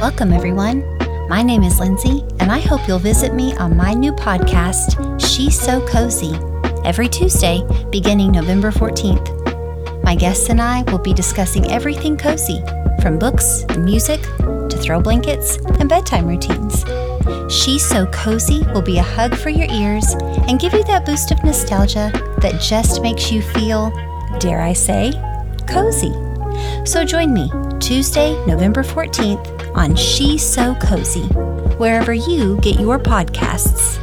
Welcome, everyone. My name is Lindsay, and I hope you'll visit me on my new podcast, She's So Cozy, every Tuesday beginning November 14th. My guests and I will be discussing everything cozy, from books and music to throw blankets and bedtime routines. She's So Cozy will be a hug for your ears and give you that boost of nostalgia that just makes you feel, dare I say, cozy. So join me Tuesday, November 14th on She's So Cozy, wherever you get your podcasts.